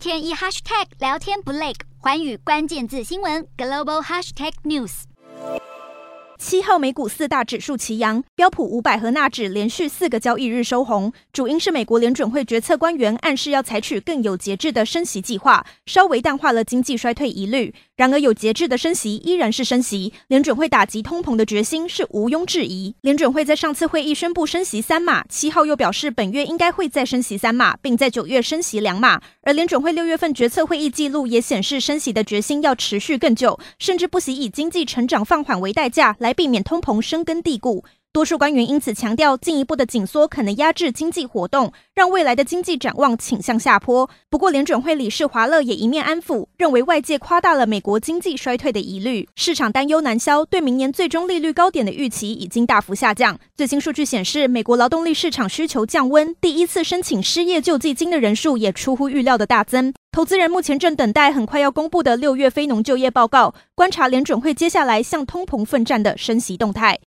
天一 hashtag 聊天不累，环宇关键字新闻 global hashtag news。七号美股四大指数齐扬，标普五百和纳指连续四个交易日收红，主因是美国联准会决策官员暗示要采取更有节制的升息计划，稍微淡化了经济衰退疑虑。然而，有节制的升息依然是升息，联准会打击通膨的决心是毋庸置疑。联准会在上次会议宣布升息三码，七号又表示本月应该会再升息三码，并在九月升息两码。而联准会六月份决策会议记录也显示，升息的决心要持续更久，甚至不惜以经济成长放缓为代价来避免通膨生根蒂固。多数官员因此强调，进一步的紧缩可能压制经济活动，让未来的经济展望倾向下坡。不过，联准会理事华勒也一面安抚，认为外界夸大了美国经济衰退的疑虑。市场担忧难消，对明年最终利率高点的预期已经大幅下降。最新数据显示，美国劳动力市场需求降温，第一次申请失业救济金的人数也出乎预料的大增。投资人目前正等待很快要公布的六月非农就业报告，观察联准会接下来向通膨奋战的升息动态。